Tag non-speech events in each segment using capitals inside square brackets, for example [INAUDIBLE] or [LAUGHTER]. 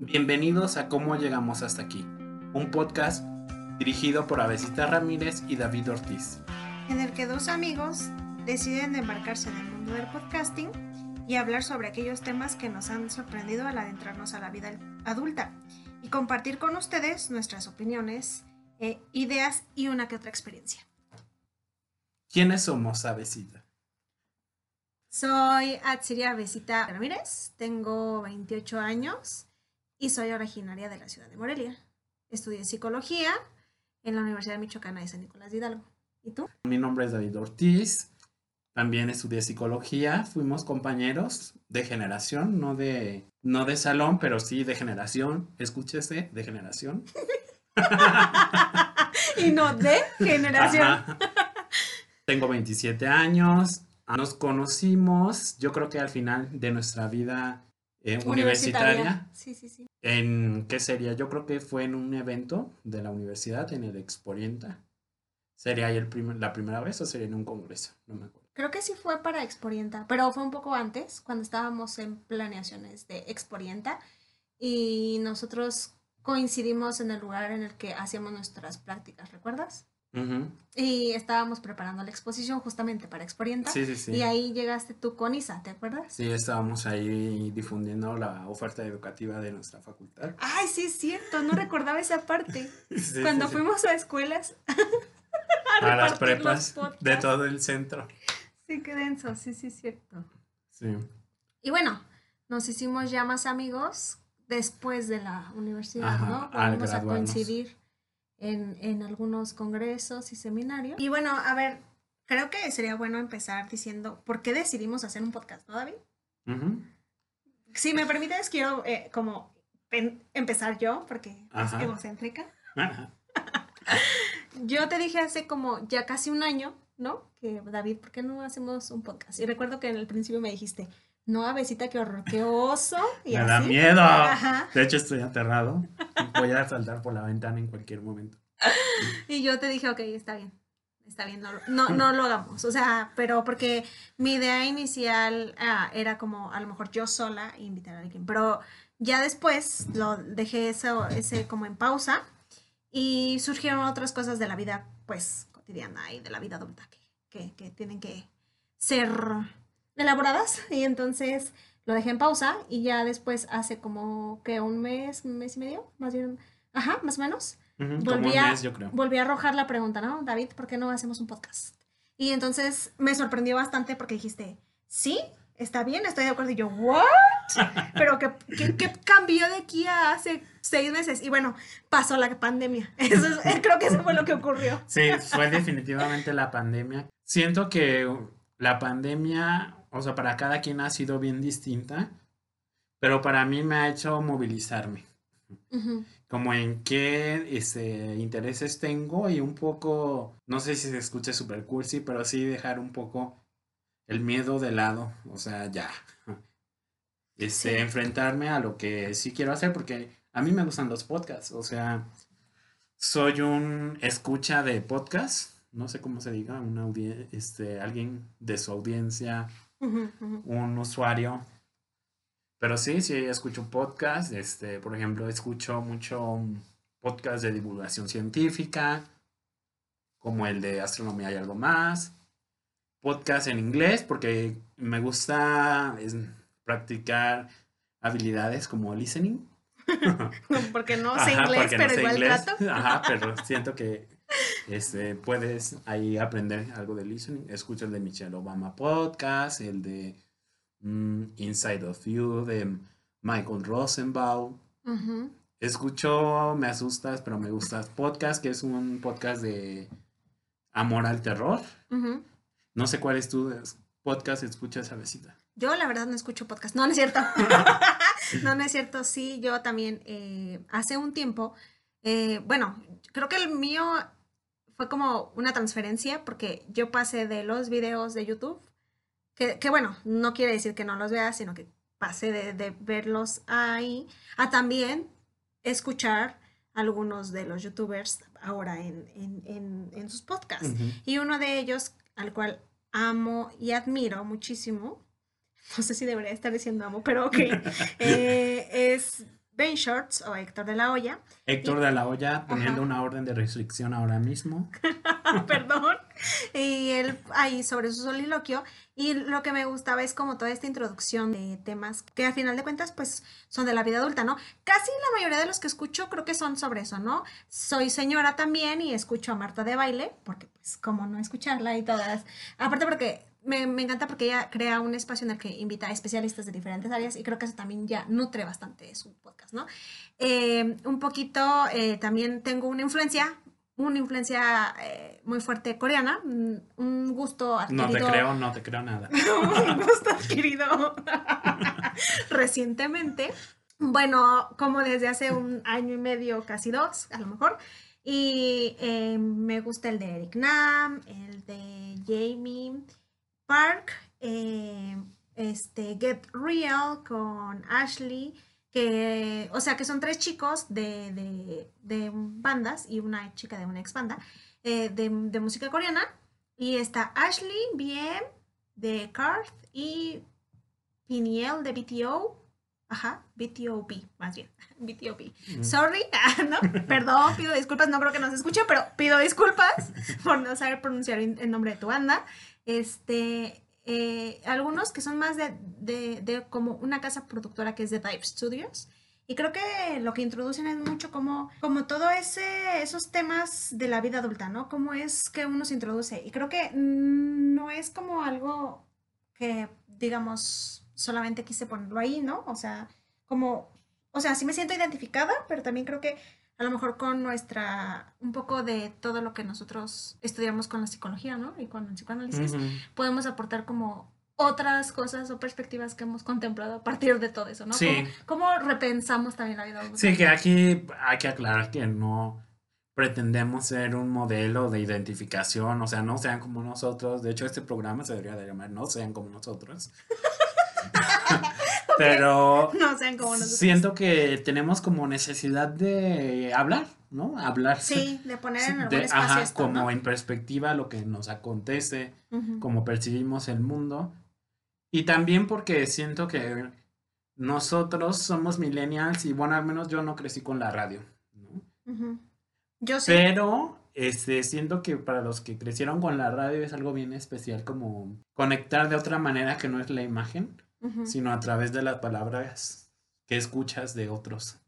Bienvenidos a Cómo Llegamos Hasta Aquí, un podcast dirigido por Avesita Ramírez y David Ortiz. en el que dos amigos deciden embarcarse en el mundo del podcasting y hablar sobre aquellos temas que nos han sorprendido al adentrarnos a la vida adulta y compartir con ustedes nuestras opiniones, eh, ideas y una que otra experiencia. ¿Quiénes somos, Avesita? Soy Atsiria Besita Ramírez, tengo 28 años y soy originaria de la ciudad de Morelia. Estudié psicología en la Universidad Michoacana de San Nicolás de Hidalgo. ¿Y tú? Mi nombre es David Ortiz. También estudié psicología. Fuimos compañeros de generación, no de, no de salón, pero sí de generación. Escúchese, de generación. [LAUGHS] y no de generación. Ajá. Tengo 27 años. Nos conocimos, yo creo que al final de nuestra vida eh, universitaria. Sí, sí, sí. ¿En qué sería? Yo creo que fue en un evento de la universidad, en el Exporienta. ¿Sería ahí el primer- la primera vez o sería en un congreso? No me acuerdo. Creo que sí fue para Exporienta, pero fue un poco antes, cuando estábamos en planeaciones de Exporienta y nosotros coincidimos en el lugar en el que hacíamos nuestras prácticas, ¿recuerdas? Ujú. Y estábamos preparando la exposición justamente para Exporienta Sí, sí, sí. y ahí llegaste tú con Isa, ¿te acuerdas? Sí, estábamos ahí difundiendo la oferta educativa de nuestra facultad. Ay, sí es cierto, no recordaba esa parte. [LAUGHS] Sí, cuando sí, sí. fuimos a escuelas [LAUGHS] a las prepas de todo el centro. Sí, qué denso, sí, sí es cierto. Sí. Y bueno, nos hicimos ya más amigos después de la universidad, Ajá, ¿no? Volvimos a coincidir en, en algunos congresos y seminarios. Y bueno, a ver, creo que sería bueno empezar diciendo por qué decidimos hacer un podcast, ¿no, David? Ujú. Si me permites, quiero eh, como empezar yo, porque Ajá. es egocéntrica. Ajá. [LAUGHS] Yo te dije hace como ya casi un año, ¿no? Que David, ¿por qué no hacemos un podcast? Y recuerdo que en el principio me dijiste, no, abecita, qué horror, qué oso. Y Me da miedo. Ajá. De hecho, estoy aterrado. Voy a saltar por la ventana en cualquier momento. Y yo te dije, ok, está bien, está bien, no, lo- no, no lo hagamos. O sea, pero porque mi idea inicial ah, era como a lo mejor yo sola invitar a alguien. Pero ya después lo dejé eso, ese como en pausa y surgieron otras cosas de la vida, pues, cotidiana y de la vida adulta que, que, que tienen que ser elaboradas. Y entonces lo dejé en pausa y ya después hace como que un mes, un mes y medio, más bien, ajá, más o menos Ujú, Como un volví a, mes, yo creo. volví a arrojar la pregunta, ¿no? David, ¿por qué no hacemos un podcast? Y entonces me sorprendió bastante porque dijiste, sí, está bien, estoy de acuerdo. Y yo, ¿what? [LAUGHS] Pero ¿qué, cambió de aquí a hace seis meses? Y bueno, pasó la pandemia. [LAUGHS] Eso es- creo que eso fue lo que ocurrió. Sí, fue definitivamente la pandemia. Siento que la pandemia, o sea, para cada quien ha sido bien distinta, pero para mí me ha hecho movilizarme. Como en qué este, intereses tengo y un poco, no sé si se escuche super cursi, pero sí dejar un poco el miedo de lado. O sea, ya. [LAUGHS] Este, Sí. enfrentarme a lo que sí quiero hacer, porque a mí me gustan los podcasts. O sea, soy un escucha de podcast, no sé cómo se diga, un audien- este, alguien de su audiencia, un usuario. Pero sí, sí, escucho podcast. Este, por ejemplo, escucho mucho podcast de divulgación científica, como el de Astronomía y algo más. Podcast en inglés, porque me gusta es, practicar habilidades como listening. [LAUGHS] Porque no sé Ajá, inglés, no pero sé igual inglés. trato. Ajá, pero siento que este, puedes ahí aprender algo de listening. Escucho el de Michelle Obama Podcast, el de mm, Inside of You, de Michael Rosenbaum. Escucho Me Asustas, pero Me Gustas Podcast, que es un podcast de amor al terror. No sé cuál es tu podcast, escucha esa besita. Yo la verdad no escucho podcast. No, no es cierto. [LAUGHS] no, no es cierto. Sí, yo también eh, hace un tiempo, eh, bueno, creo que el mío fue como una transferencia porque yo pasé de los videos de YouTube, que, que bueno, no quiere decir que no los veas, sino que pasé de, de verlos ahí a también escuchar algunos de los youtubers ahora en, en, en, en sus podcasts. Y uno de ellos, al cual amo y admiro muchísimo, [LAUGHS] no sé si debería estar diciendo amo, pero ok, [LAUGHS] eh, es Paint Shorts o Héctor de la Hoya. Héctor de la Hoya poniendo una orden de restricción ahora mismo. [LAUGHS] Perdón. Y él ahí sobre su soliloquio. Y lo que me gustaba es como toda esta introducción de temas que al final de cuentas pues son de la vida adulta, ¿no? Casi la mayoría de los que escucho creo que son sobre eso, ¿no? Soy señora también y escucho a Marta de baile, porque pues como no escucharla y todas. Aparte porque me, encanta porque ella crea un espacio en el que invita a especialistas de diferentes áreas y creo que eso también ya nutre bastante su podcast, ¿no? Eh, un poquito eh, también tengo una influencia, una influencia eh, muy fuerte coreana, un gusto adquirido. No te creo, no te creo nada. [LAUGHS] un gusto adquirido [LAUGHS] recientemente. Bueno, como desde hace un año y medio, casi dos, a lo mejor. Y me gusta el de Eric Nam, el de Jamie Park, eh, este, Get Real con Ashley, que, o sea, que son tres chicos de, bandas y una chica de una ex banda eh, de, música coreana. Y está Ashley, bien, de Karth y Piniel de BTO. Ajá, BTOP, más bien, [LAUGHS] BTOP. Sorry, [LAUGHS] ¿no? Perdón, pido disculpas, no creo que nos escuche, pero pido disculpas [LAUGHS] por no saber pronunciar el nombre de tu banda. Este, eh, algunos que son más de, de, como una casa productora que es de Dive Studios. Y creo que lo que introducen es mucho como, como todo ese, esos temas de la vida adulta, ¿no? Cómo es que uno se introduce. Y creo que no es como algo que, digamos, solamente quise ponerlo ahí, ¿no? O sea, como, o sea, sí me siento identificada, pero también creo que a lo mejor con nuestra, un poco de todo lo que nosotros estudiamos con la psicología, ¿no? Y con el psicoanálisis, podemos aportar como otras cosas o perspectivas que hemos contemplado a partir de todo eso, ¿no? Sí. ¿Cómo, repensamos también la vida Sí, que aquí hay que aclarar que no pretendemos ser un modelo de identificación, o sea, no sean como nosotros. De hecho, este programa se debería de llamar No sean como nosotros. [LAUGHS] [LAUGHS] Pero no sean como siento que tenemos como necesidad de hablar, ¿no? Hablar. Sí, de poner en algún espacio ajá, como en perspectiva lo que nos acontece, como percibimos el mundo. Y también porque siento que nosotros somos millennials y bueno, al menos yo no crecí con la radio, ¿no? Yo sí. Pero este, siento que para los que crecieron con la radio es algo bien especial como conectar de otra manera que no es la imagen sino a través de las palabras que escuchas de otros.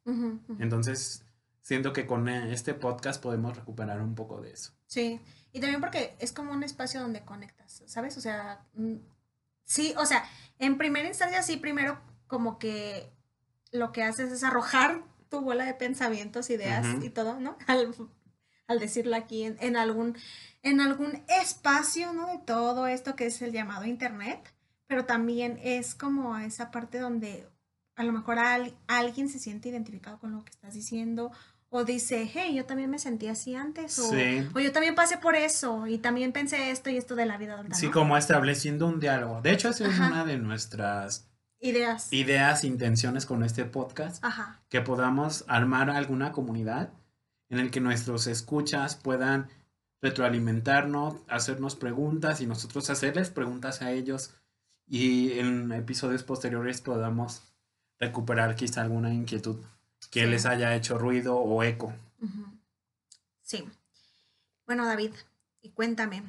Entonces, siento que con este podcast podemos recuperar un poco de eso. Sí, y también porque es como un espacio donde conectas, ¿sabes? O sea, mm, sí, o sea, en primera instancia sí, primero como que lo que haces es arrojar tu bola de pensamientos, ideas y todo, ¿no? [LAUGHS] Al, decirlo aquí en, en, algún, en algún espacio, ¿no? De todo esto que es el llamado Internet pero también es como esa parte donde a lo mejor alguien se siente identificado con lo que estás diciendo o dice, hey, yo también me sentí así antes, o, yo también pasé por eso, y también pensé esto y esto de la vida adulta. Sí, como estableciendo un diálogo. De hecho, esa es una de nuestras ideas. Ideas, intenciones con este podcast. Ajá. Que podamos armar alguna comunidad en el que nuestros escuchas puedan retroalimentarnos, hacernos preguntas y nosotros hacerles preguntas a ellos y en episodios posteriores podamos recuperar quizá alguna inquietud que les haya hecho ruido o eco. Sí. Bueno, David, y cuéntame,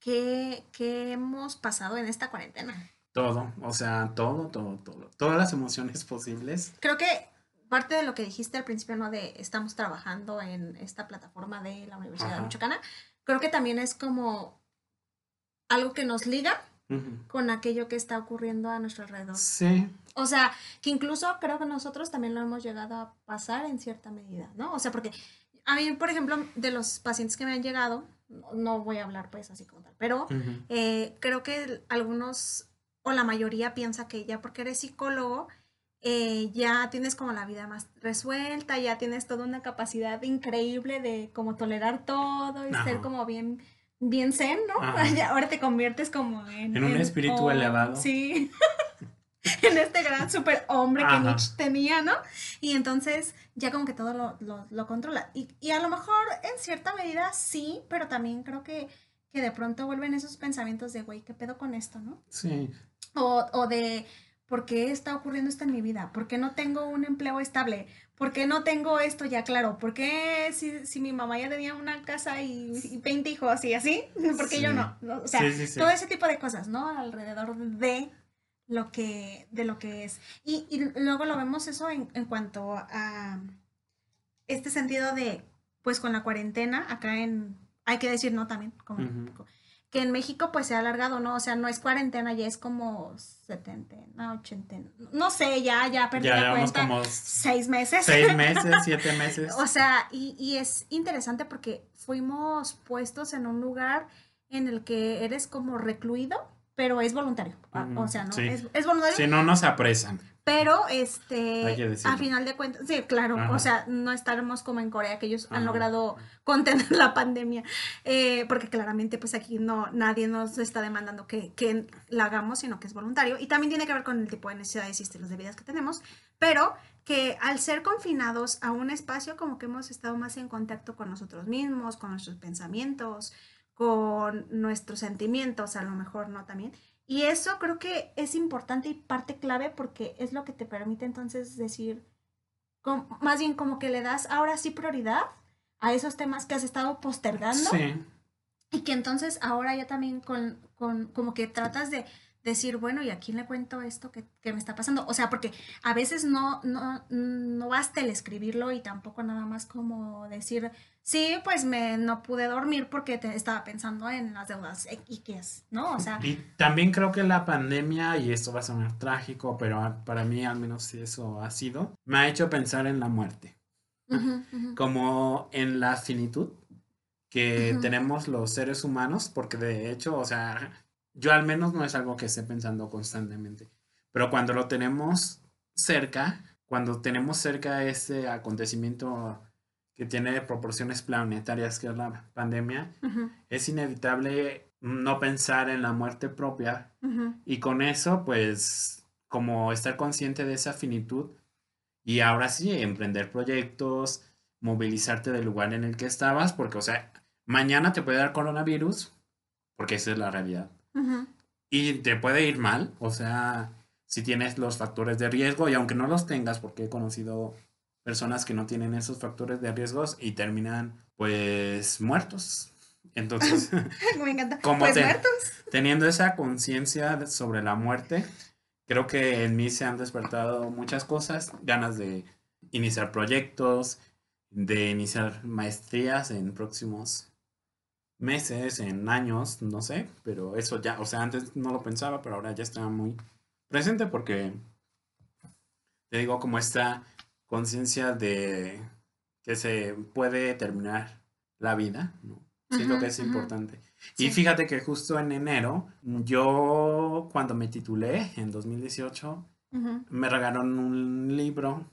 ¿qué, hemos pasado en esta cuarentena? Todo, o sea, todo, todo, todo. Todas las emociones posibles. Creo que parte de lo que dijiste al principio, ¿no? De estamos trabajando en esta plataforma de la Universidad de Michoacana, creo que también es como algo que nos liga con aquello que está ocurriendo a nuestro alrededor. Sí. O sea, que incluso creo que nosotros también lo hemos llegado a pasar en cierta medida, ¿no? O sea, porque a mí, por ejemplo, de los pacientes que me han llegado, no voy a hablar pues así como tal, pero eh, creo que algunos o la mayoría piensa que ya porque eres psicólogo, eh, ya tienes como la vida más resuelta, ya tienes toda una capacidad increíble de como tolerar todo y ser como bien bien zen, ¿no? [LAUGHS] Ahora te conviertes como en... En un espíritu elevado. Sí. [LAUGHS] en este gran super hombre que Nietzsche tenía, ¿no? Y entonces ya como que todo lo, lo, controla. Y, y, a lo mejor en cierta medida sí, pero también creo que, que de pronto vuelven esos pensamientos de, güey, ¿qué pedo con esto, no? Sí. O, o de, ¿por qué está ocurriendo esto en mi vida? ¿Por qué no tengo un empleo estable? ¿Por qué no tengo esto ya claro? ¿Por qué si, si mi mamá ya tenía una casa y, y 20 hijos y así? [LAUGHS] ¿Por qué yo Sí. no? ¿No? O sea, Sí, sí, sí. todo ese tipo de cosas, ¿no? Alrededor de lo que, de lo que es. Y, y luego lo vemos eso en, en cuanto a este sentido de, pues con la cuarentena, acá en, hay que decir, ¿no? También, como. Que en México pues se ha alargado, ¿no? O sea, no es cuarentena, ya es como 70, no, 80, no sé, ya, ya perdí Ya la cuenta. como Seis meses. seis meses, [LAUGHS] siete meses. O sea, y, y es interesante porque fuimos puestos en un lugar en el que eres como recluido, pero es voluntario. Ah, O sea, ¿no? sí. Es, es voluntario, Si no nos apresan. Pero este, a final de cuentas, sí, claro, Ajá. o sea, no estaremos como en Corea, que ellos han logrado contener [LAUGHS] la pandemia, eh, porque claramente pues aquí no, nadie nos está demandando que, que la hagamos, sino que es voluntario, y también tiene que ver con el tipo de necesidades y estilos de vida que tenemos, pero que al ser confinados a un espacio como que hemos estado más en contacto con nosotros mismos, con nuestros pensamientos, con nuestros sentimientos, a lo mejor no también. Y eso creo que es importante y parte clave porque es lo que te permite entonces decir, más bien como que le das ahora sí prioridad a esos temas que has estado postergando Sí. y que entonces ahora ya también con, con como que tratas de decir, bueno, ¿y a quién le cuento esto que, que me está pasando? O sea, porque a veces no, no, no basta el escribirlo y tampoco nada más como decir, sí, pues me no pude dormir porque te estaba pensando en las deudas X, ¿no? O sea, Y también creo que la pandemia, y esto va a sonar trágico, pero para mí al menos eso ha sido, me ha hecho pensar en la muerte, como en la finitud que tenemos los seres humanos, porque de hecho, o sea, yo al menos no es algo que esté pensando constantemente, pero cuando lo tenemos cerca, cuando tenemos cerca ese acontecimiento que tiene proporciones planetarias, que es la pandemia, es inevitable no pensar en la muerte propia. Y con eso, pues, como estar consciente de esa finitud y ahora sí, emprender proyectos, movilizarte del lugar en el que estabas, porque, o sea, mañana te puede dar coronavirus, porque esa es la realidad, Y te puede ir mal, o sea, si tienes los factores de riesgo y aunque no los tengas, porque he conocido personas que no tienen esos factores de riesgos y terminan, pues, muertos. Entonces, [LAUGHS] Me encanta. ¿Cómo Pues te- muertos. teniendo esa conciencia sobre la muerte, creo que en mí se han despertado muchas cosas, ganas de iniciar proyectos, de iniciar maestrías en próximos meses, en años, no sé, pero eso ya, o sea, antes no lo pensaba, pero ahora ya está muy presente porque te digo como esta conciencia de que se puede terminar la vida, ¿no? Siento Ujú, que es importante. Y fíjate que justo en enero, yo cuando me titulé en 2018, Ujú, me regalaron un libro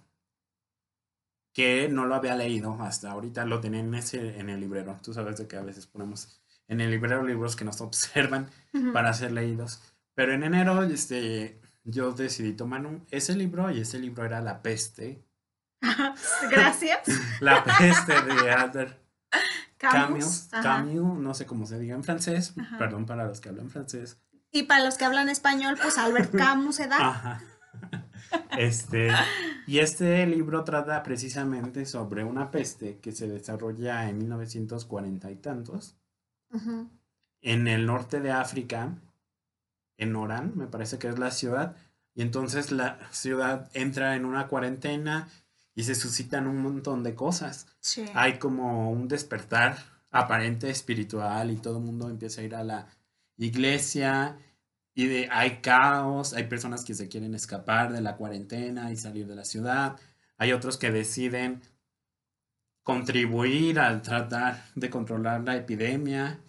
que no lo había leído hasta ahorita, lo tenía en, ese, en el librero. Tú sabes de que a veces ponemos en el librero libros que nos [LAUGHS] observan ujú. para ser leídos. Pero en enero este, yo decidí tomar un- ese libro y ese libro era La peste. [LAUGHS] Gracias. [LAUGHS] La peste de Albert Camus. Camus. Camus, no sé cómo se diga en francés, Ajá. perdón para los que hablan francés. Y para los que hablan español, pues Albert Camus se da. Ajá. Este, y este libro trata precisamente sobre una peste que se desarrolla en 1940 y tantos en el norte de África, en Orán, me parece que es la ciudad, y entonces la ciudad entra en una cuarentena y se suscitan un montón de cosas. Sí. Hay como un despertar aparente espiritual y todo el mundo empieza a ir a la iglesia y de, hay caos, hay personas que se quieren escapar de la cuarentena y salir de la ciudad, hay otros que deciden contribuir al tratar de controlar la epidemia.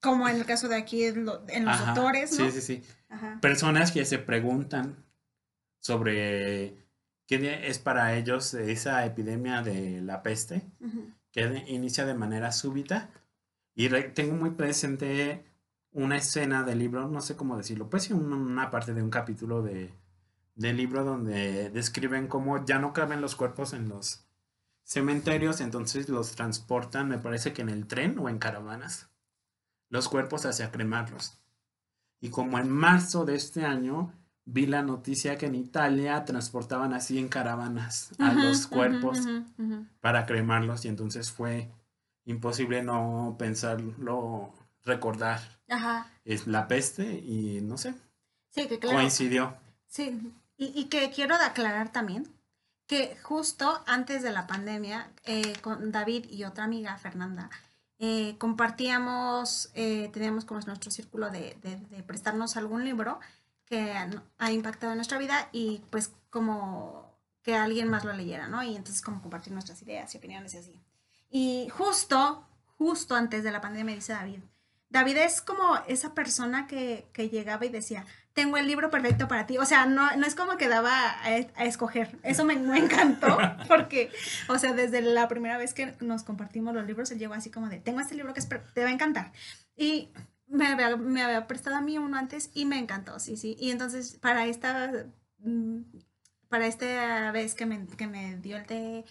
Como en el caso de aquí en lo- en los Ajá, doctores, ¿no? Sí, sí, sí. Ajá. Personas que se preguntan sobre qué es para ellos esa epidemia de la peste Ujú, que de- inicia de manera súbita. Y tengo muy presente una escena del libro, no sé cómo decirlo, pues sí, un- una parte de un capítulo de, del libro donde describen cómo ya no caben los cuerpos en los cementerios, entonces los transportan, me parece que en el tren o en caravanas, los cuerpos hacia cremarlos. Y como en marzo de este año vi la noticia que en Italia transportaban así en caravanas a los cuerpos para cremarlos y entonces fue imposible no pensarlo, recordar. Ajá. Es la peste y no sé. Sí, que claro. Coincidió. Sí, y, que quiero aclarar también que justo antes de la pandemia, eh, con David y otra amiga, Fernanda, eh, compartíamos, eh, teníamos como nuestro círculo de, de, prestarnos algún libro que ha impactado en nuestra vida y pues como que alguien más lo leyera, ¿no? Y entonces como compartir nuestras ideas y opiniones y así. Y justo, justo antes de la pandemia dice David, David es como esa persona que, que llegaba y decía, tengo el libro perfecto para ti. O sea, no, no es como que daba a, escoger. Eso me, me, encantó [LAUGHS] porque, o sea, desde la primera vez que nos compartimos los libros, él llegó así como de, tengo este libro que te va a encantar. Y me había, me había prestado a mí uno antes y me encantó, sí, sí. Y entonces, para esta, mm, para esta vez que me, que me dio el de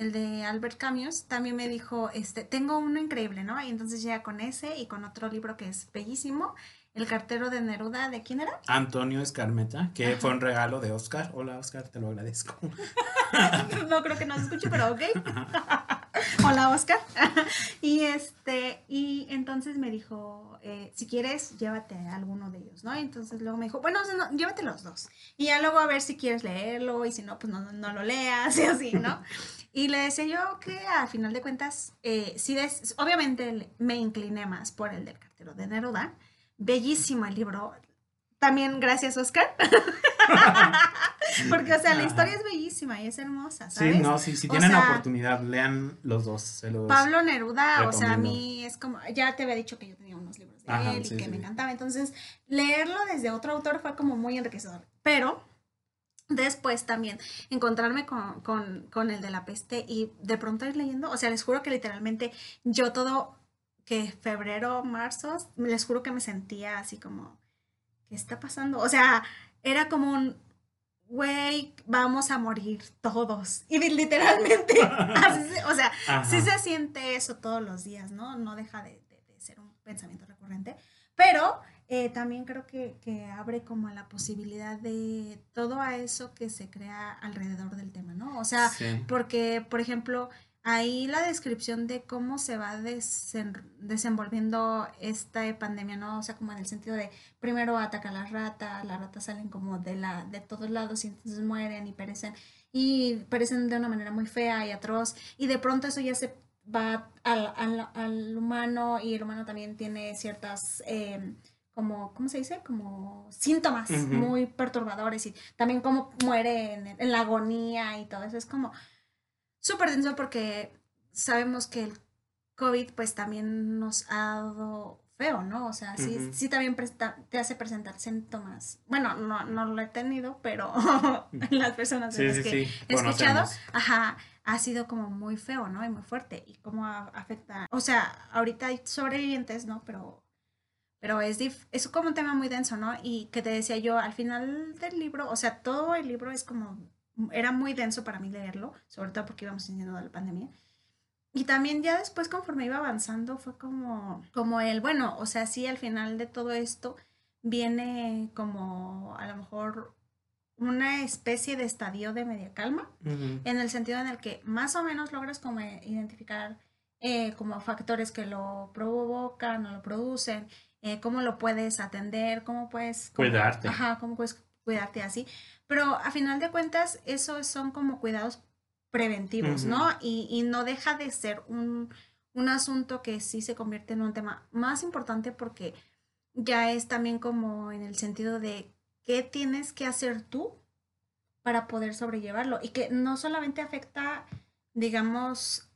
el de Albert Camus, también me dijo, este, tengo uno increíble, ¿no? Y entonces ya con ese y con otro libro que es bellísimo, el cartero de Neruda, ¿de quién era? Antonio Escarmeta, que fue un regalo de Oscar. Hola Oscar, te lo agradezco. [LAUGHS] no creo que nos escuche, pero ok. [LAUGHS] Hola Oscar. [LAUGHS] y este, y entonces me dijo, eh, si quieres, llévate alguno de ellos, ¿no? Y entonces luego me dijo, bueno, llévate los dos. Y ya luego a ver si quieres leerlo y si no, pues no, no, lo leas y así, ¿no? y le decía yo que al final de cuentas, eh, sí, obviamente me incliné más por el del cartero de Neruda bellísimo el libro. También gracias, Oscar. [LAUGHS] Porque, o sea, la historia es bellísima y es hermosa, ¿sabes? Sí, no, sí, si tienen la oportunidad, lean los dos. Pablo Neruda, o sea, a mí es como, ya te había dicho que yo tenía unos libros de él y que me encantaba, entonces leerlo desde otro autor fue como muy enriquecedor. Pero después también encontrarme con, con, con el de la peste y de pronto ir leyendo, o sea, les juro que literalmente yo todo que febrero, marzo, les juro que me sentía así como, ¿qué está pasando? O sea, era como un, güey, vamos a morir todos. Y literalmente, [LAUGHS] o sea, sí se siente eso todos los días, ¿no? No deja de, ser un pensamiento recurrente, pero eh, también creo que, que, abre como la posibilidad de todo a eso que se crea alrededor del tema, ¿no? O sea, porque, por ejemplo, ahí la descripción de cómo se va desenvolviendo esta pandemia, ¿no? O sea, como en el sentido de primero ataca a las ratas, las ratas salen como de, la, de todos lados y entonces mueren y perecen, y perecen de una manera muy fea y atroz, y de pronto eso ya se va al, al, al humano y el humano también tiene ciertas... Em, como, ¿cómo se dice? Como síntomas muy perturbadores y también cómo muere en, en la agonía y todo eso. Es como, súper denso porque sabemos que el COVID pues también nos ha dado feo, ¿no? O sea, sí, sí también te hace presentar síntomas. Bueno, no, no lo he tenido, pero [LAUGHS] las personas de las que he escuchado, ajá, ha sido como muy feo, ¿no? Y muy fuerte. Y cómo afecta. O sea, ahorita hay sobrevivientes, ¿no? Pero pero es, es como un tema muy denso, ¿no? Y que te decía yo, al final del libro, o sea, todo el libro es como era muy denso para mí leerlo, sobre todo porque íbamos iniciando la pandemia. Y también ya después, conforme iba avanzando, fue como, como el, bueno, o sea, sí, al final de todo esto viene como a lo mejor una especie de estadio de media calma, en el sentido en el que más o menos logras como identificar eh, como factores que lo provocan o lo producen, eh, cómo lo puedes atender, cómo puedes... cuidarte. Ajá, cómo puedes cuidarte así. Pero a final de cuentas, esos son como cuidados preventivos, ¿no? Y, no deja de ser un, asunto que sí se convierte en un tema más importante porque ya es también como en el sentido de qué tienes que hacer tú para poder sobrellevarlo y que no solamente afecta, digamos,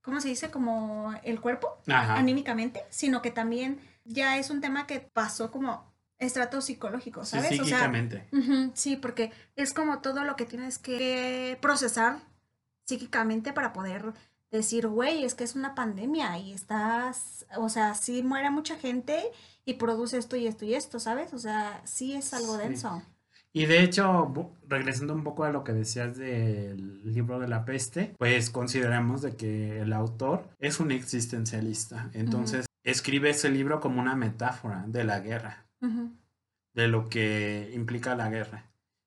¿cómo se dice? Como el cuerpo, anímicamente, sino que también ya es un tema que pasó como estrato psicológico, ¿sabes? Sí, psíquicamente. sí, porque es como todo lo que tienes que procesar psíquicamente para poder decir, güey, es que es una pandemia y estás, o sea, sí muere mucha gente y produce esto y esto y esto, ¿sabes? O sea, sí es algo denso. Y de hecho, regresando un poco a lo que decías del libro de la peste, pues consideramos de que el autor es un existencialista. Entonces, escribe ese libro como una metáfora de la guerra de lo que implica la guerra.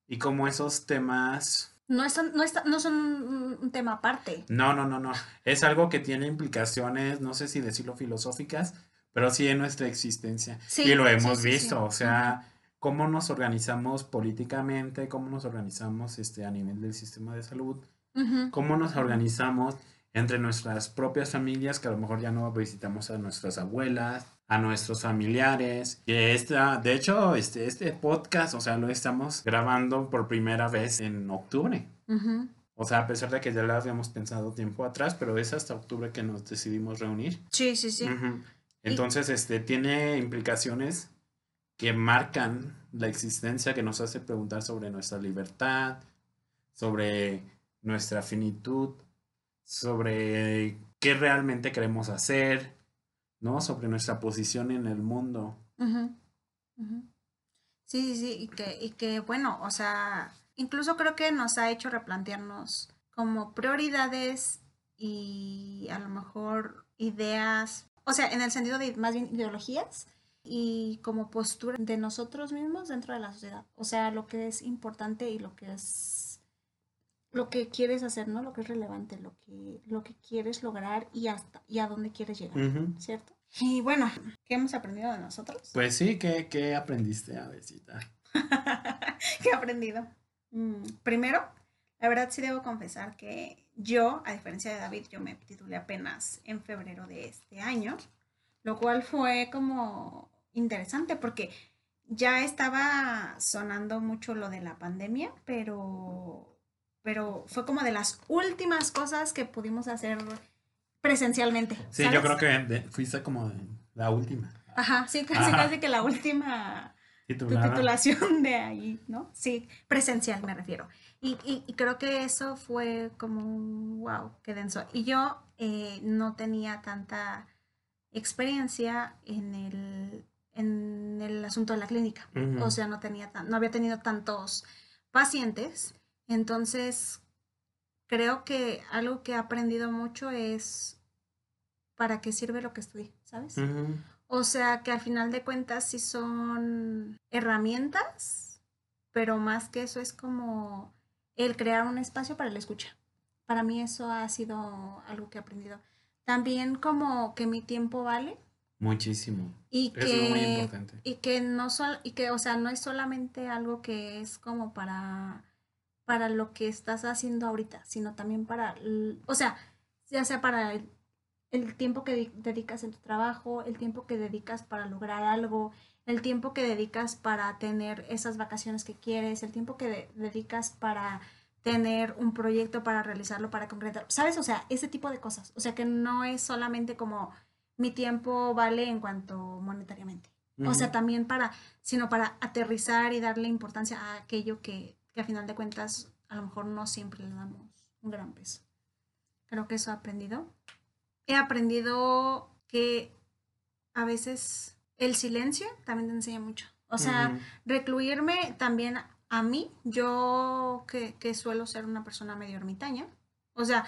Y como esos temas... No, son, no, no son un tema aparte. No, no, no, no. Es algo que tiene implicaciones, no sé si decirlo filosóficas, pero sí en nuestra existencia. y lo hemos visto, o sea, cómo nos organizamos políticamente, cómo nos organizamos este, a nivel del sistema de salud, cómo nos organizamos entre nuestras propias familias, que a lo mejor ya no visitamos a nuestras abuelas, a nuestros familiares. Que esta, de hecho, este, este podcast, o sea, lo estamos grabando por primera vez en octubre. O sea, a pesar de que ya lo habíamos pensado tiempo atrás, pero es hasta octubre que nos decidimos reunir. Sí, sí, sí. Entonces, este, tiene implicaciones que marcan la existencia, que nos hace preguntar sobre nuestra libertad, sobre nuestra finitud, sobre qué realmente queremos hacer, ¿no? Sobre nuestra posición en el mundo. Sí, sí, sí, y que, y que bueno, o sea, incluso creo que nos ha hecho replantearnos como prioridades y a lo mejor ideas, o sea, en el sentido de más bien ideologías y como postura de nosotros mismos dentro de la sociedad. O sea, lo que es importante y lo que es lo que quieres hacer, ¿no? Lo que es relevante, lo que, lo que quieres lograr y hasta y a dónde quieres llegar, ¿cierto? Y bueno, ¿qué hemos aprendido de nosotros? Pues sí, ¿qué, qué aprendiste, Avesita? [LAUGHS] ¿Qué he aprendido? Mm, primero, la verdad sí debo confesar que yo, a diferencia de David, yo me titulé apenas en febrero de este año, lo cual fue como interesante porque ya estaba sonando mucho lo de la pandemia, pero, pero fue como de las últimas cosas que pudimos hacer presencialmente. Sí, yo creo que fuiste como la última. Ajá, sí, casi, casi que la última titulación de ahí, ¿no? Sí, presencial me refiero. Y, y, creo que eso fue como, wow, qué denso. Y yo eh, no tenía tanta experiencia en el, en el asunto de la clínica. O sea, no, tenía no había tenido tantos pacientes. Entonces, creo que algo que he aprendido mucho es para qué sirve lo que estudié, ¿sabes? O sea, que al final de cuentas sí son herramientas, pero más que eso es como el crear un espacio para la escucha. Para mí eso ha sido algo que he aprendido. También como que mi tiempo vale. Muchísimo. Y que, es muy importante. Y que no sol, y que, o sea, no es solamente algo que es como para para lo que estás haciendo ahorita, sino también para, o sea, ya sea para el, tiempo que dedicas en tu trabajo, el tiempo que dedicas para lograr algo, el tiempo que dedicas para tener esas vacaciones que quieres, el tiempo que dedicas para tener un proyecto, para realizarlo, para concretar, ¿sabes? O sea, ese tipo de cosas. O sea, que no es solamente como mi tiempo vale en cuanto monetariamente. O sea, también para, sino para aterrizar y darle importancia a aquello que que a final de cuentas a lo mejor no siempre le damos un gran peso. Creo que eso he aprendido. He aprendido que a veces el silencio también te enseña mucho. O sea, recluirme también a mí, yo que, suelo ser una persona medio ermitaña. O sea,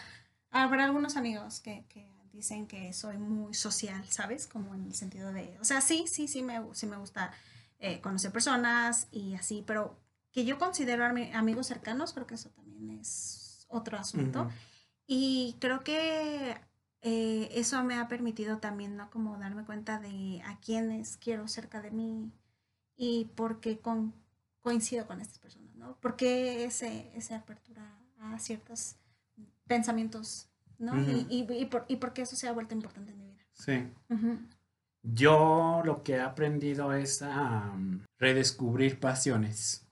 habrá algunos amigos que, dicen que soy muy social, ¿sabes? Como en el sentido de, o sea, sí, sí, sí me, sí me gusta eh, conocer personas y así, pero que yo considero amigos cercanos, creo que eso también es otro asunto. Y creo que eh, eso me ha permitido también, ¿no? Como darme cuenta de a quiénes quiero cerca de mí y por qué con, coincido con estas personas, ¿no? ¿Por qué ese, esa apertura a ciertos pensamientos, ¿no? y, y, por, y por qué eso se ha vuelto importante en mi vida. Sí. Yo lo que he aprendido es a redescubrir pasiones.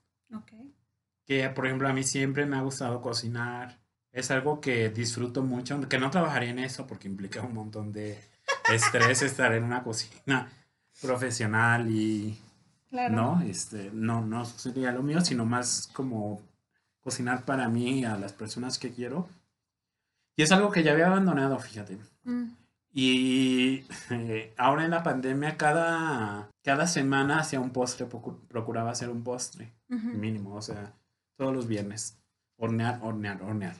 Que, por ejemplo, a mí siempre me ha gustado cocinar. Es algo que disfruto mucho, que no trabajaría en eso porque implica un montón de estrés estar en una cocina profesional y no, este, no, no sería lo mío, sino más como cocinar para mí y a las personas que quiero. Y es algo que ya había abandonado, fíjate. Mm. Y eh, ahora en la pandemia, cada, cada semana hacía un postre, procuraba hacer un postre, mínimo, o sea, todos los viernes. Hornear, hornear, hornear.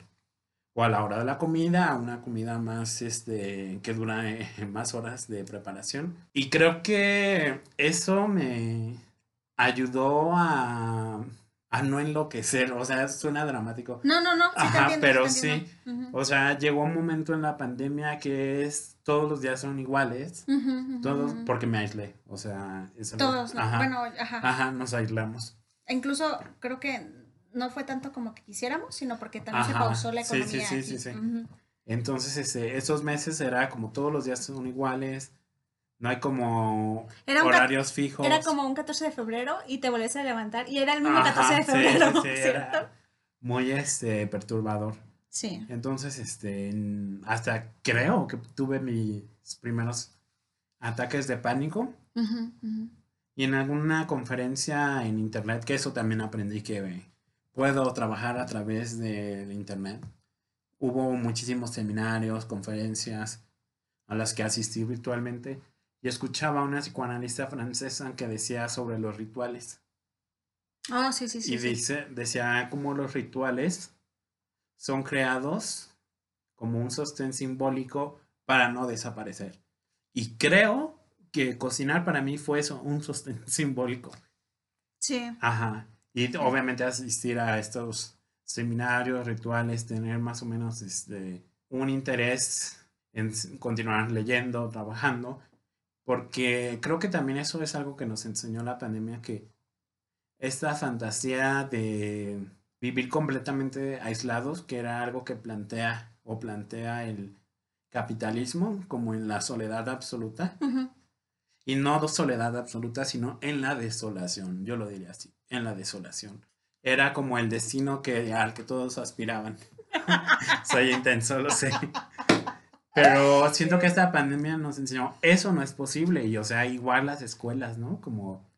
O a la hora de la comida, una comida más, este, que dura eh, [LAUGHS] más horas de preparación. Y creo que eso me ayudó a, a no enloquecer, o sea, suena dramático. No, no, no, sí Ajá, entiendo, pero sí. o sea, llegó un momento en la pandemia que es todos los días son iguales, todos porque me aislé, o sea, Todos, ¿no? ajá, Bueno, ajá. ajá, nos aislamos. Incluso creo que no fue tanto como que quisiéramos, sino porque también se pausó la sí, sí, economía. sí, sí, aquí. sí. Ujú. Entonces, este, esos meses era como todos los días son iguales, no hay como Era, horarios fijos. era como un 14 de febrero y te volvías a levantar y era el mismo Ajá, 14 de sí, febrero, sí, sí, ¿cierto? era muy este perturbador. Sí. Entonces, este, hasta creo que tuve mis primeros ataques de pánico y en alguna conferencia en internet, que eso también aprendí que puedo trabajar a través del internet. Hubo muchísimos seminarios, conferencias a las que asistí virtualmente y escuchaba a una psicoanalista francesa que decía sobre los rituales. Oh, sí, sí, sí. y dice, decía cómo los rituales son creados como un sostén simbólico para no desaparecer. Y creo que cocinar para mí fue eso, un sostén [LAUGHS] simbólico. Sí. Ajá. Y obviamente asistir a estos seminarios, rituales, tener más o menos este, un interés en continuar leyendo, trabajando, porque creo que también eso es algo que nos enseñó la pandemia, que esta fantasía de vivir completamente aislados, que era algo que plantea o plantea el capitalismo como en la soledad absoluta. Y no soledad absoluta, sino en la desolación, yo lo diría así, en la desolación. Era como el destino que, al que todos aspiraban. [LAUGHS] Soy intenso, lo sé. Pero siento que esta pandemia nos enseñó, eso no es posible. Y o sea, igual las escuelas, ¿no? Como,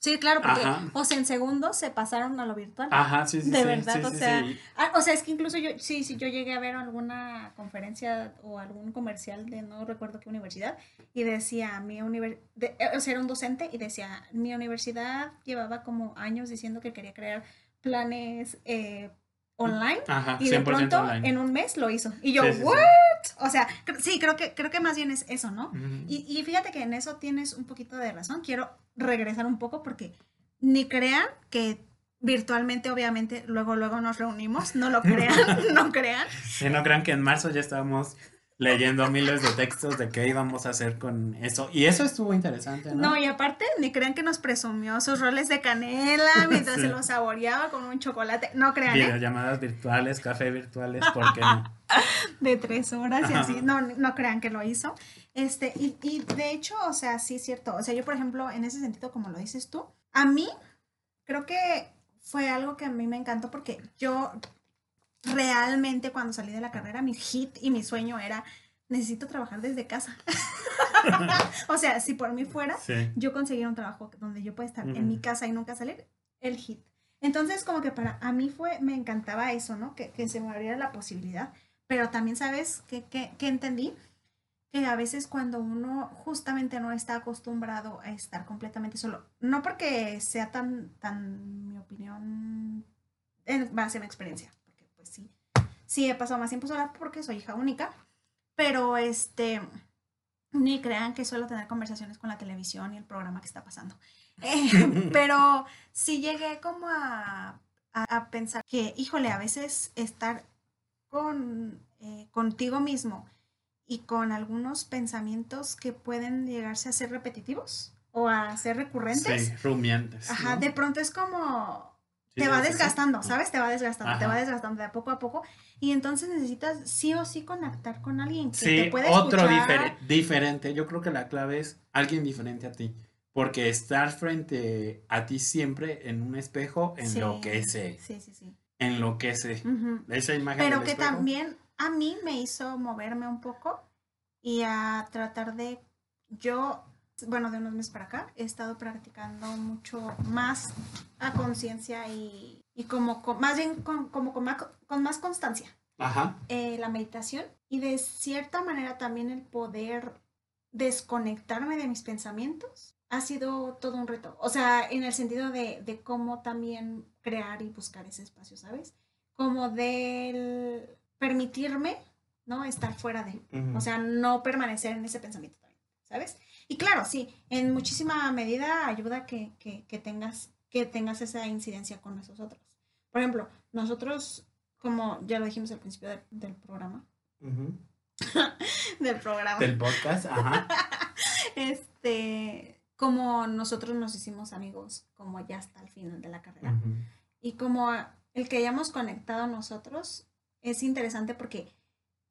Sí, claro, porque, Ajá. o sea, en segundos se pasaron a lo virtual. ajá, sí, sí, De sí, verdad, sí, o sí, sea. Ah, o sea, es que incluso yo, sí, sí, yo llegué a ver alguna conferencia o algún comercial de no recuerdo qué universidad y decía, mi universidad, o sea, era un docente y decía, mi universidad llevaba como años diciendo que quería crear planes eh, online Ajá, y de 100% pronto online. en un mes lo hizo. Y yo. O sea, sí, creo que, creo que más bien es eso, ¿no? Y, y fíjate que en eso tienes un poquito de razón. Quiero regresar un poco porque ni crean que virtualmente, obviamente, luego, luego nos reunimos. No lo [LAUGHS] crean, no crean. Y no crean que en marzo ya estábamos leyendo miles de textos de qué íbamos a hacer con eso. Y eso estuvo interesante, ¿no? No, y aparte, ni crean que nos presumió sus roles de canela [LAUGHS] mientras Sí. se los saboreaba con un chocolate. No crean, ¿eh? Videollamadas virtuales, café virtuales, ¿por qué no? [LAUGHS] de tres horas y así. No, no crean que lo hizo. Este, y, y de hecho, o sea, sí es cierto. O sea, yo, por ejemplo, en ese sentido, como lo dices tú, a mí creo que fue algo que a mí me encantó porque yo realmente cuando salí de la carrera, mi hit y mi sueño era necesito trabajar desde casa. [LAUGHS] o sea, si por mí fuera, Sí. yo conseguir un trabajo donde yo pueda estar en mi casa y nunca salir, el hit. Entonces, como que para a mí fue, me encantaba eso, ¿no? Que, que se me abriera la posibilidad. Pero también, ¿sabes qué, qué, qué entendí? Que a veces cuando uno justamente no está acostumbrado a estar completamente solo, no porque sea tan, tan, mi opinión, en base a mi experiencia, pues sí, sí he pasado más tiempo sola porque soy hija única, pero este, ni crean que suelo tener conversaciones con la televisión y el programa que está pasando. [LAUGHS] Eh, pero sí llegué como a, a- a pensar que, híjole, a veces estar con, eh, contigo mismo y con algunos pensamientos que pueden llegarse a ser repetitivos o a ser recurrentes, Sí, rumiantes. ajá, ¿no? de pronto es como Sí, te sí, va sí, sí. desgastando, ¿sabes? Te va desgastando, te va desgastando de a poco a poco. Y entonces necesitas sí o sí conectar con alguien que Sí, te puede otro difere- diferente. Yo creo que la clave es alguien diferente a ti. Porque estar frente a ti siempre en un espejo Sí, enloquece. Sí, sí, sí. Enloquece. Ujú. Esa imagen Pero del que espejo. también a mí me hizo moverme un poco y a tratar de, yo, bueno, de unos meses para acá, he estado practicando mucho más a conciencia y, y como, con- más bien con, como con más, con más constancia Ajá. eh, la meditación y de cierta manera también el poder desconectarme de mis pensamientos ha sido todo un reto. O sea, en el sentido de, de cómo también crear y buscar ese espacio, ¿sabes? Como del permitirme, ¿no? Estar fuera de, Ujú. o sea, no permanecer en ese pensamiento también, ¿sabes? Y claro, sí, en muchísima medida ayuda que, que, que tengas, que tengas esa incidencia con esos otros. Por ejemplo, nosotros, como ya lo dijimos al principio del, del programa, [LAUGHS] del programa, Del podcast, ajá. [LAUGHS] este, como nosotros nos hicimos amigos, como ya hasta el final de la carrera. Y como el que hayamos conectado nosotros es interesante porque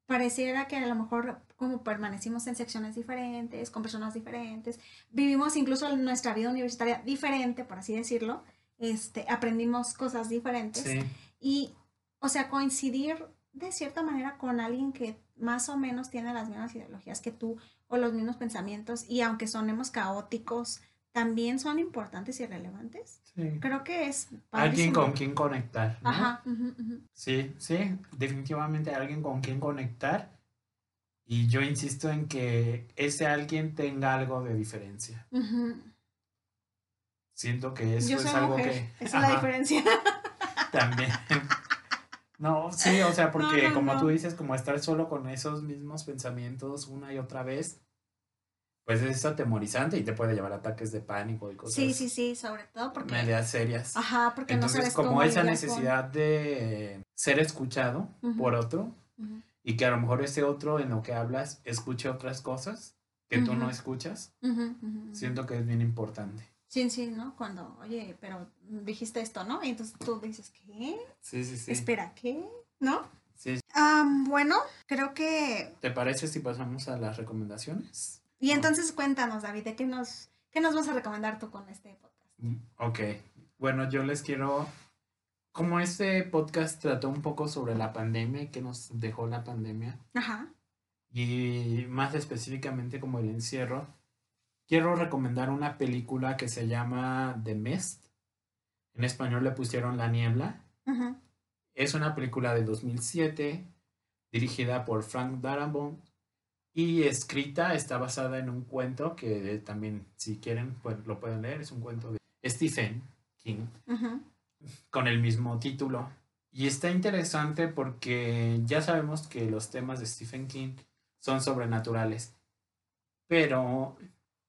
pareciera que a lo mejor como permanecimos en secciones diferentes, con personas diferentes, vivimos incluso nuestra vida universitaria diferente, por así decirlo, este, aprendimos cosas diferentes Sí. y, o sea, coincidir de cierta manera con alguien que más o menos tiene las mismas ideologías que tú o los mismos pensamientos y aunque sonemos caóticos, también son importantes y relevantes. sí. Creo que es Alguien con quien conectar, ¿no? Ajá. ujú, ujú. Sí, sí, definitivamente alguien con quien conectar. Y yo insisto en que ese alguien tenga algo de diferencia. Siento que eso Yo es algo mujer, que... esa es la diferencia. [LAUGHS] También. No, sí, o sea, porque No, no, como no. tú dices, como estar solo con esos mismos pensamientos una y otra vez, pues es atemorizante y te puede llevar a ataques de pánico y cosas Sí, sí, sí, sobre todo porque... medias serias. Ajá, porque Entonces, no sabes como cómo esa con- necesidad de ser escuchado por otro Ujú, y que a lo mejor ese otro en lo que hablas escuche otras cosas que tú no escuchas, siento que es bien importante. Sí, sí, ¿no? Cuando, oye, pero dijiste esto, ¿no? Y entonces tú dices, ¿qué? Sí, sí, sí. Espera, ¿qué? ¿No? Sí. Am, bueno, creo que... ¿Te parece si pasamos a las recomendaciones? Y entonces cuéntanos, David, ¿de qué nos, qué nos vas a recomendar tú con este podcast? Mm, Ok, bueno, yo les quiero, como este podcast trató un poco sobre la pandemia y que nos dejó la pandemia, Ajá. y más específicamente como el encierro, quiero recomendar una película que se llama The Mist. En español le pusieron La Niebla. Es una película de 2007 dirigida por Frank Darabont y escrita, está basada en un cuento que también, si quieren, pues, lo pueden leer. Es un cuento de Stephen King ujú, con el mismo título. Y está interesante porque ya sabemos que los temas de Stephen King son sobrenaturales. Pero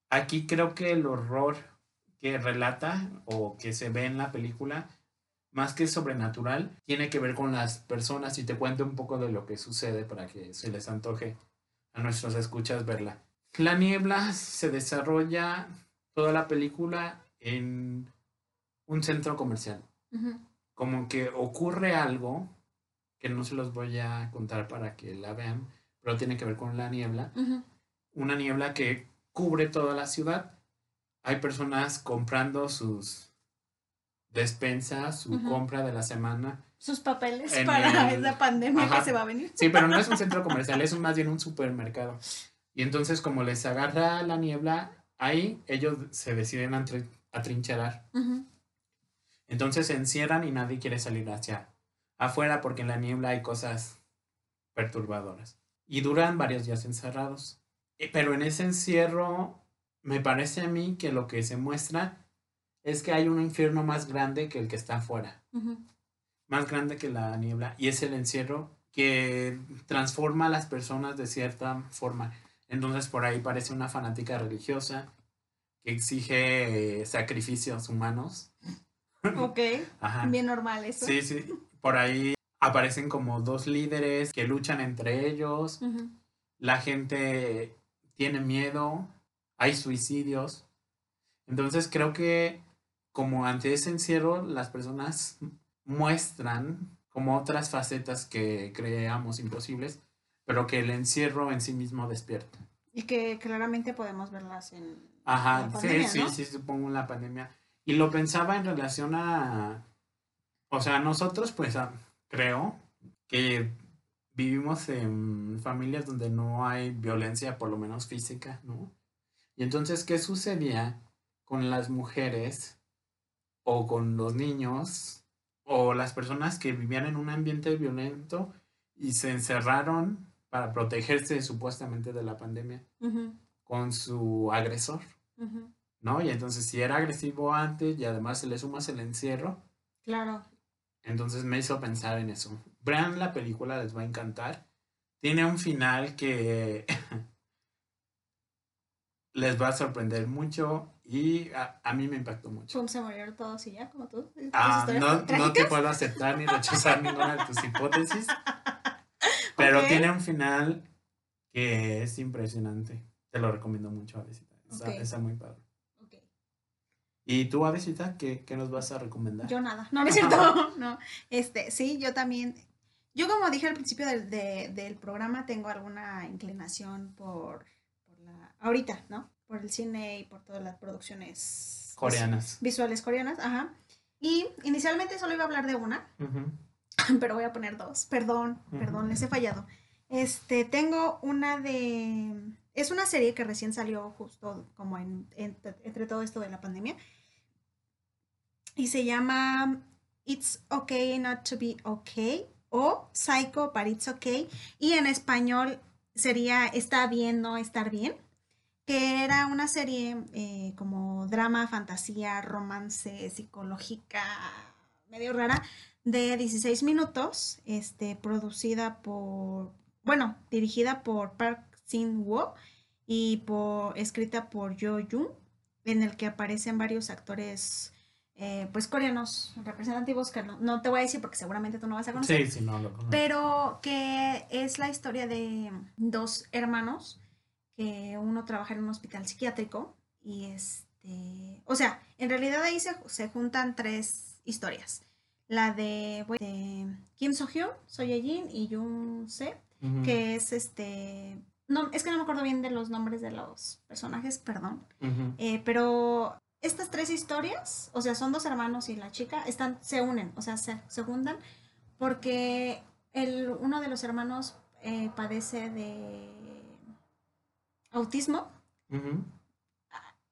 aquí creo que el horror que relata o que se ve en la película, más que sobrenatural, tiene que ver con las personas y te cuento un poco de lo que sucede para que se les antoje a nuestros escuchas verla. La niebla se desarrolla toda la película en un centro comercial como que ocurre algo que no se los voy a contar para que la vean, pero tiene que ver con la niebla. Una niebla que cubre toda la ciudad. Hay personas comprando sus despensas, su compra de la semana. Sus papeles para el- esa pandemia Ajá. que se va a venir. Sí, pero no es un [LAUGHS] centro comercial, es más bien un supermercado. Y entonces como les agarra la niebla, ahí ellos se deciden a trin- atrincherar. Entonces se encierran y nadie quiere salir hacia afuera porque en la niebla hay cosas perturbadoras. Y duran varios días encerrados. Eh, Pero en ese encierro me parece a mí que lo que se muestra es que hay un infierno más grande que el que está afuera. Más grande que la niebla. Y es el encierro que transforma a las personas de cierta forma. Entonces por ahí parece una fanática religiosa que exige eh, sacrificios humanos. Ok, [LAUGHS] Ajá. bien normal eso. Sí, sí. Por ahí aparecen como dos líderes que luchan entre ellos. Ujú, La gente tiene miedo. Hay suicidios. Entonces creo que como ante ese encierro las personas muestran como otras facetas que creamos imposibles, pero que el encierro en sí mismo despierta. Y que claramente podemos verlas en Ajá, la sí, pandemia, sí, ¿no? sí, supongo en la pandemia. Y lo pensaba en relación a, o sea, nosotros pues a- creo que vivimos en familias donde no hay violencia, por lo menos física, ¿no? Y entonces, ¿qué sucedía con las mujeres o con los niños o las personas que vivían en un ambiente violento y se encerraron para protegerse supuestamente de la pandemia con su agresor? ¿No? Y entonces si era agresivo antes y además se le sumas el encierro, Claro. entonces me hizo pensar en eso. Vean la película, les va a encantar. Tiene un final que [LAUGHS] les va a sorprender mucho y a, a mí me impactó mucho. Pum, se murieron todos y ya, como tú. ¿Tus Ah, no, no te puedo aceptar ni rechazar [LAUGHS] ninguna de tus hipótesis, pero tiene un final que es impresionante. Te lo recomiendo mucho, Avesita. Está, Ok. está muy padre. ¿Y tú, Avesita, qué, qué nos vas a recomendar? Yo nada, no, no es cierto, [LAUGHS] no. Este, sí, yo también, yo como dije al principio del, de- del programa, tengo alguna inclinación por, por la, ahorita, ¿no? Por el cine y por todas las producciones Coreanas. visuales coreanas, ajá. Y inicialmente solo iba a hablar de una, [LAUGHS] pero voy a poner dos. Perdón, perdón, les he fallado. Este, tengo una de... Es una serie que recién salió justo como en, en- entre todo esto de la pandemia. Y se llama It's Okay Not to Be Okay o Psycho But It's Okay. Y en español sería Está bien no estar bien. Que era una serie eh, como drama, fantasía, romance, psicológica, medio rara de 16 minutos, este, producida por, bueno, dirigida por Park Sin-woo y por, escrita por Yo Jung, en el que aparecen varios actores, eh, pues coreanos representativos, que no, no te voy a decir porque seguramente tú no vas a conocer, Sí, sí, no lo conozco. pero que es la historia de dos hermanos que uno trabaja en un hospital psiquiátrico y este, o sea, en realidad ahí se, se juntan tres historias. La de, Kim So-hyun, So Ye-jin y Jung Se, que es este, no, es que no me acuerdo bien de los nombres de los personajes, perdón. Eh, pero estas tres historias, o sea, son dos hermanos y la chica, están, se unen, o sea, se, se juntan porque el, uno de los hermanos eh, padece de autismo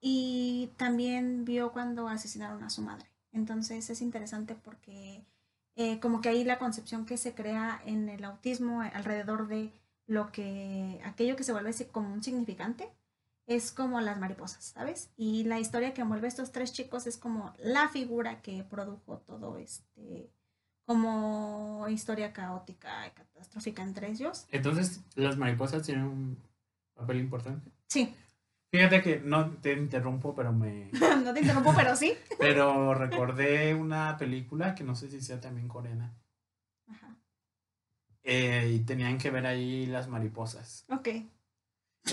y también vio cuando asesinaron a su madre. Entonces es interesante porque eh, como que ahí la concepción que se crea en el autismo alrededor de lo que, aquello que se vuelve como un significante, es como las mariposas, ¿sabes? Y la historia que envuelve a estos tres chicos es como la figura que produjo todo este, como historia caótica y catastrófica entre ellos. Entonces, las mariposas tienen un papel importante. Sí, Fíjate que no te interrumpo, pero me [LAUGHS] no te interrumpo, pero sí. [LAUGHS] pero recordé una película que no sé si sea también coreana. Eh, y tenían que ver ahí las mariposas. Ok.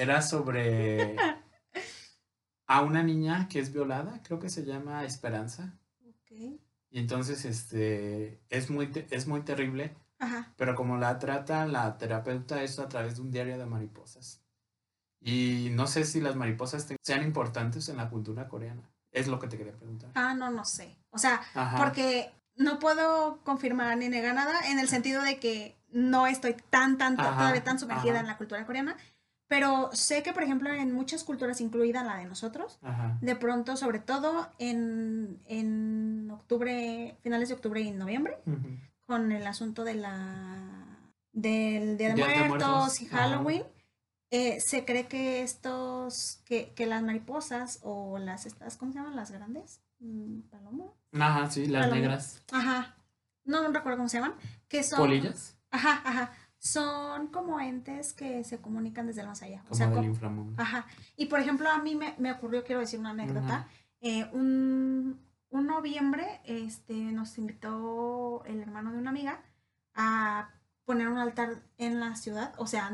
Era sobre [LAUGHS] a una niña que es violada, creo que se llama Esperanza. Ok. Y entonces este es muy es muy terrible, Ajá. pero como la trata la terapeuta es a través de un diario de mariposas. Y no sé si las mariposas sean importantes en la cultura coreana. Es lo que te quería preguntar. Ah, no, no sé. O sea, Ajá. porque no puedo confirmar ni negar nada en el sentido de que no estoy tan, tan, Ajá, todavía tan sumergida ajá. en la cultura coreana. Pero sé que, por ejemplo, en muchas culturas, incluida la de nosotros, Ajá. de pronto, sobre todo en, en octubre, finales de octubre y noviembre, Ujú. con el asunto de la del Día de, Día de Muertos, Muertos, y. Halloween, eh, se cree que estos, que, que las mariposas o las estas, ¿cómo se llaman? Las grandes, Mm, paloma. Ajá, sí, las Paloma. negras. Ajá. No, no recuerdo cómo se llaman. Que son. Polillas, Ajá, ajá. Son como entes que se comunican desde el más allá. O como sea, del como- inframundo. Ajá. Y por ejemplo, a mí me, me ocurrió, quiero decir una anécdota. eh, un, un noviembre este, nos invitó el hermano de una amiga a poner un altar en la ciudad. O sea,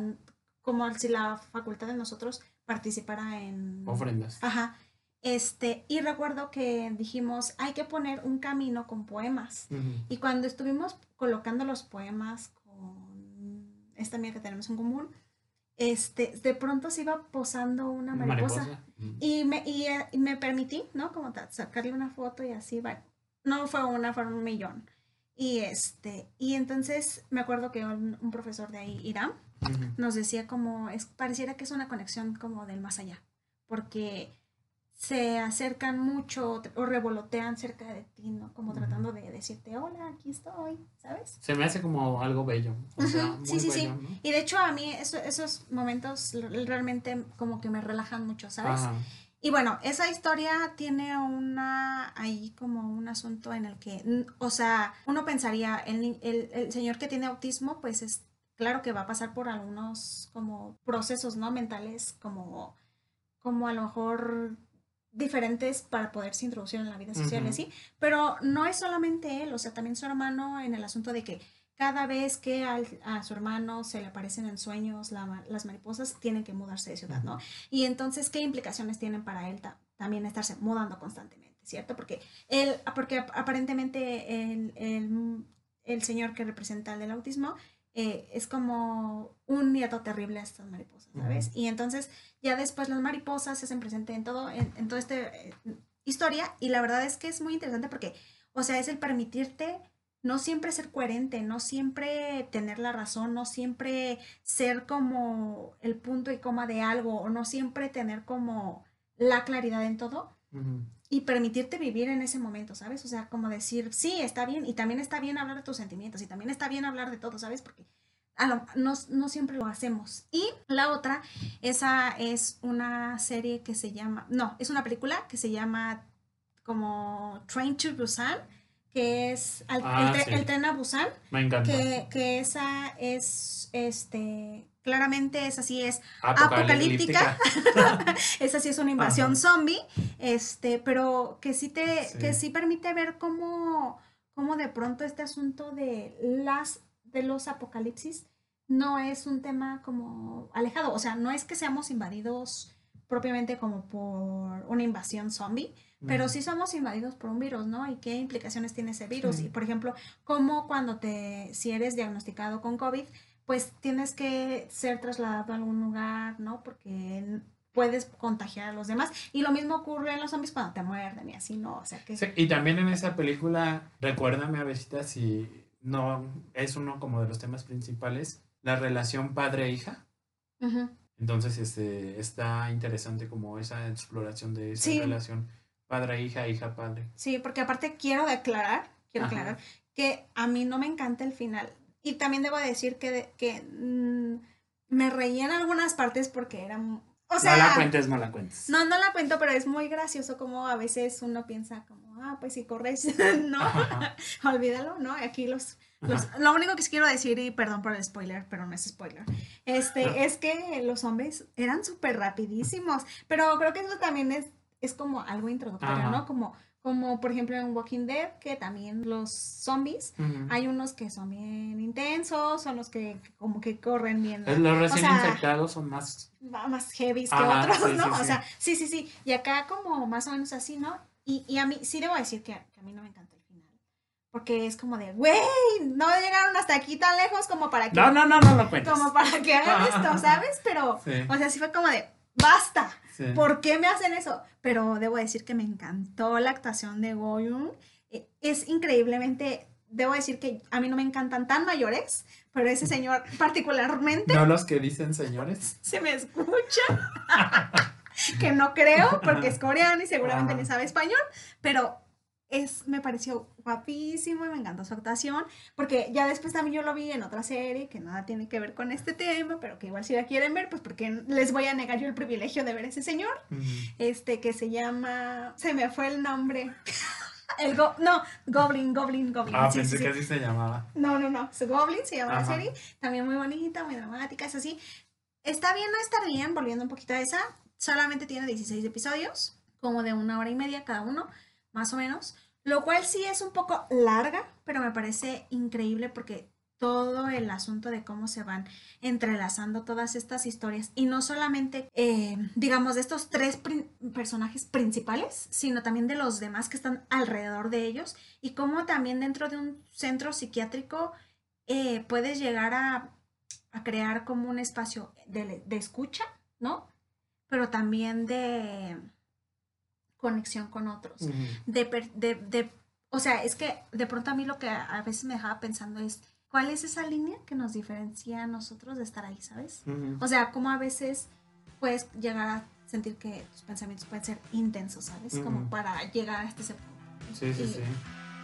como si la facultad de nosotros participara en. Ofrendas. Ajá. Este, y recuerdo que dijimos, hay que poner un camino con poemas. Y cuando estuvimos colocando los poemas esta amiga que tenemos en común, este, de pronto se iba posando una mariposa. Y me, y, eh, y me permití, ¿no? Como sacarle una foto y así, va. No fue una, fueron un millón. Y este, y entonces me acuerdo que un, un profesor de ahí, Irán, Ujú. nos decía como, es, pareciera que es una conexión como del más allá, porque se acercan mucho o revolotean cerca de ti, ¿no? Como tratando de decirte, hola, aquí estoy, ¿sabes? Se me hace como algo bello. O sea, Ujú, muy sí, sí, sí. Y de hecho a mí eso- esos momentos realmente como que me relajan mucho, ¿sabes? Ajá. Y bueno, esa historia tiene una, ahí como un asunto en el que, o sea, uno pensaría, el, el, el señor que tiene autismo, pues es claro que va a pasar por algunos como procesos, ¿no? Mentales como, como a lo mejor diferentes para poderse introducir en la vida social y así, pero no es solamente él, o sea, también su hermano en el asunto de que cada vez que a su hermano se le aparecen en sueños las mariposas, tienen que mudarse de ciudad, ¿no? Y entonces, ¿qué implicaciones tienen para él también estarse mudando constantemente, ¿cierto? Porque él, porque aparentemente el, el, señor que representa el autismo eh, es como un nieto terrible a estas mariposas, ¿sabes? Y entonces ya después las mariposas se hacen presente en todo, en, en toda esta eh, historia y la verdad es que es muy interesante porque, o sea, es el permitirte no siempre ser coherente, no siempre tener la razón, no siempre ser como el punto y coma de algo, o no siempre tener como la claridad en todo. Y permitirte vivir en ese momento, ¿sabes? O sea, como decir, sí, está bien, y también está bien hablar de tus sentimientos, y también está bien hablar de todo, ¿sabes? Porque no, no, siempre lo hacemos. Y la otra, esa es una serie que se llama, no, es una película que se llama como Train to Busan que es ah, el, tren a Busan. Me encanta. Que, esa es, este, claramente esa sí es apocalíptica. [LAUGHS] esa sí es una invasión zombie, este, pero que sí te, que sí permite ver cómo, cómo de pronto este asunto de las, de los apocalipsis no es un tema como alejado, o sea, no es que seamos invadidos propiamente como por una invasión zombie, pero sí somos invadidos por un virus, ¿no? ¿Y qué implicaciones tiene ese virus? Y, por ejemplo, cómo cuando te, si eres diagnosticado con COVID, pues tienes que ser trasladado a algún lugar, ¿no? Porque puedes contagiar a los demás. Y lo mismo ocurre en los zombies cuando te muerden y así, ¿no? O sea que... Sí, y también en esa película, recuérdame a veces si no es uno como de los temas principales, la relación padre-hija. Entonces, este, está interesante como esa exploración de esa relación Padre, hija, hija, padre. Sí, porque aparte quiero declarar, quiero aclarar, que a mí no me encanta el final. Y también debo decir que, que mm, me reí en algunas partes porque era... O sea, no la cuentes, no la cuentes. No, no la cuento, pero es muy gracioso como a veces uno piensa como, ah, pues si corres, [LAUGHS] no, [LAUGHS] olvídalo, ¿no? Aquí los, los, lo único que quiero decir, y perdón por el spoiler, pero no es spoiler, este, es que los hombres eran súper rapidísimos, pero creo que eso también es es como algo introductorio, ¿no? Como, como por ejemplo en Walking Dead, que también los zombies, hay unos que son bien intensos, son los que como que corren bien. Los recién infectados son más... Más heavy que otros, ¿no? o sea, sí, sí, sí. Y acá como más o menos así, ¿no? Y, y a mí, sí debo decir que, a mí no me encanta el final. Porque es como de, güey, no llegaron hasta aquí tan lejos como para que... No, no, no, no lo cuentes. Como para que hagan esto, ¿sabes? Pero, o sea, sí fue como de, basta. ¿Por qué me hacen eso? Pero debo decir que me encantó la actuación de Goyun. E, es increíblemente, debo decir que a mí no me encantan tan mayores, pero ese señor [LAUGHS] particularmente... No los que dicen señores. [LAUGHS] Se me escucha. [LAUGHS] que no creo, porque es coreano y seguramente ni sabe español, pero es, me pareció guapísimo y me encantó su actuación, porque ya después también yo lo vi en otra serie que nada tiene que ver con este tema, pero que igual si la quieren ver, pues porque les voy a negar yo el privilegio de ver a ese señor, este que se llama, se me fue el nombre. [LAUGHS] El go no, Goblin, Goblin, Goblin. Ah, pensé que así se llamaba. No, no, no. Goblin se llama la serie. También muy bonita, muy dramática, es así. Está bien, no está bien, volviendo un poquito a esa. Solamente tiene 16 episodios, como de una hora y media cada uno más o menos, lo cual sí es un poco larga, pero me parece increíble porque todo el asunto de cómo se van entrelazando todas estas historias y no solamente, eh, digamos, de estos tres personajes principales, sino también de los demás que están alrededor de ellos y cómo también dentro de un centro psiquiátrico eh, puedes llegar a, crear como un espacio de, de escucha, ¿no? Pero también de conexión con otros. de, de, de, o sea, es que de pronto a mí lo que a veces me dejaba pensando es, ¿cuál es esa línea que nos diferencia a nosotros de estar ahí, ¿sabes? O sea, como a veces puedes llegar a sentir que tus pensamientos pueden ser intensos, ¿sabes? Como para llegar a este punto. Sí, sí, sí.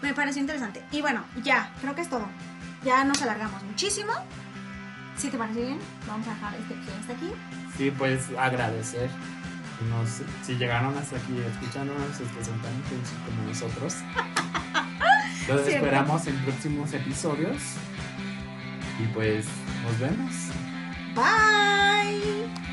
Me pareció interesante. Y bueno, ya, creo que es todo. Ya nos alargamos muchísimo. Si te parece bien, vamos a dejar este episodio hasta aquí. Sí, pues agradecer si llegaron hasta aquí escuchándonos, es que son tan intensos como nosotros. Los esperamos en próximos episodios. Y pues nos vemos. Bye.